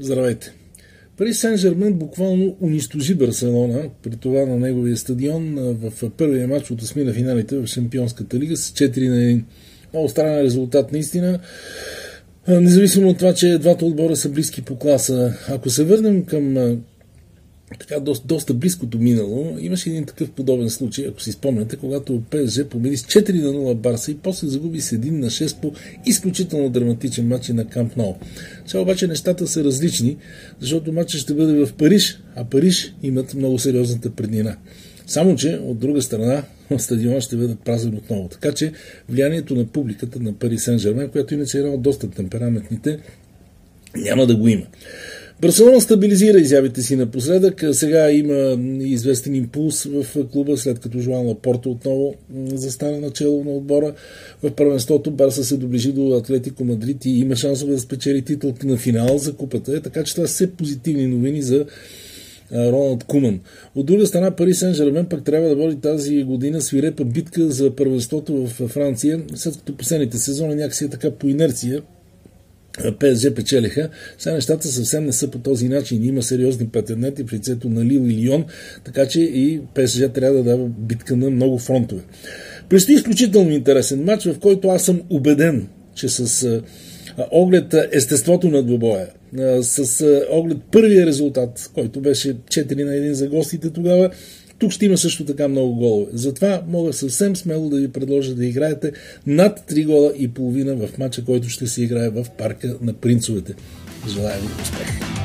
Здравейте! Пари Сен Жермен буквално унищожи Барселона, при това на неговия стадион в първия матч от осми на финалите в Шампионската лига с 4 на 1. Много странен резултат наистина. Независимо от това, че двата отбора са близки по класа. Ако се върнем към така доста, доста близкото минало, имаше един такъв подобен случай, ако си спомняте, когато ПСЖ победи с 4 на 0 Барса и после загуби с 1 на 6 по изключително драматичен матч на Камп Ноу. Сега обаче нещата са различни, защото матчът ще бъде в Париж, а Париж имат много сериозната преднина. Само, че от друга страна стадион ще бъде празен отново. Така че влиянието на публиката на Пари Сен-Жермен, която иначе е от доста темпераментните, няма да го има. Барселона стабилизира изявите си напоследък. Сега има известен импулс в клуба, след като Жуан Лапорто отново застане начало на отбора. В първенството Барса се доближи до Атлетико Мадрид и има шансове да спечели титулка на финал за купата. Така че това са все позитивни новини за Роналд Куман. От друга страна, Пари Сен Жермен пък трябва да води тази година свирепа битка за първенството в Франция, след като последните сезони някакси е така по инерция ПСЖ печелиха. Сега нещата съвсем не са по този начин. Има сериозни претенденти в лицето на Лил и Лион, така че и ПСЖ трябва да дава битка на много фронтове. Предстои изключително интересен матч, в който аз съм убеден, че с оглед естеството на двобоя, с оглед първия резултат, който беше 4 на 1 за гостите тогава, тук ще има също така много голове. Затова мога съвсем смело да ви предложа да играете над 3 гола и половина в матча, който ще се играе в парка на принцовете. Желая ви успех!